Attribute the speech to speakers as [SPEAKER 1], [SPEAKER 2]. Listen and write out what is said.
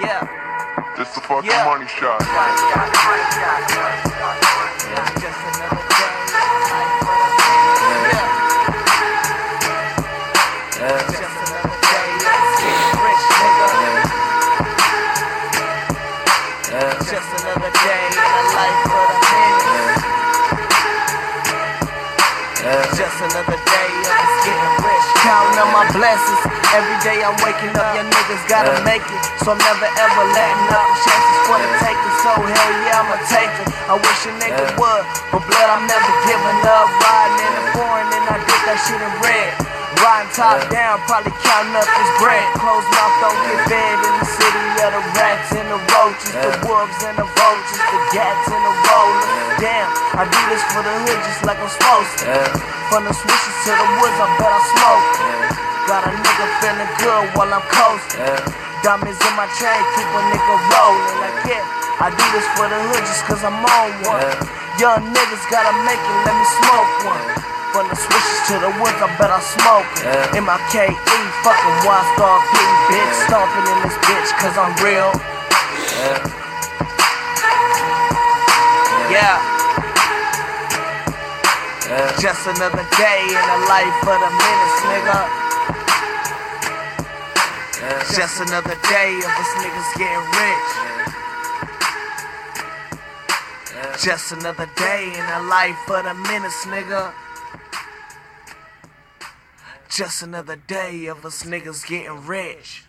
[SPEAKER 1] Yeah.
[SPEAKER 2] This the fucking
[SPEAKER 1] Yeah.
[SPEAKER 2] money shot.
[SPEAKER 1] Just another day. Yeah. Just another day. Rich, nigga. Just another day in the life Just another day of us getting rich. Counting on my blessings. Every day I'm waking up, your niggas gotta make it. So I'm never ever letting up. Chances for the taking. So hell yeah, I'ma take it. I wish a nigga would. But blood, I'm never giving up. Riding in the foreign and I did that shit in red. Riding top down, probably counting up this bread. Closed mouth don't get fed in the city of the rats and the roaches, the wolves and the vultures, the gats and the rollers. Damn, I do this for the hood just like I'm supposed to. Yeah. From the switches to the woods, I bet I smoke. Got a nigga feeling good while I'm coasting. Diamonds in my chain, keep a nigga rolling. Like, yeah, I do this for the hood just cause I'm on one. Young niggas gotta make it, let me smoke one. From the switches to the woods, I bet I smoke it. In my KE, fucking Wild Star P, bitch. Stomping in this bitch cause I'm real. Just another day in the life of the menace, nigga. Just another day of us niggas getting rich. Just another day in the life of the menace, nigga. Just another day of us niggas getting rich.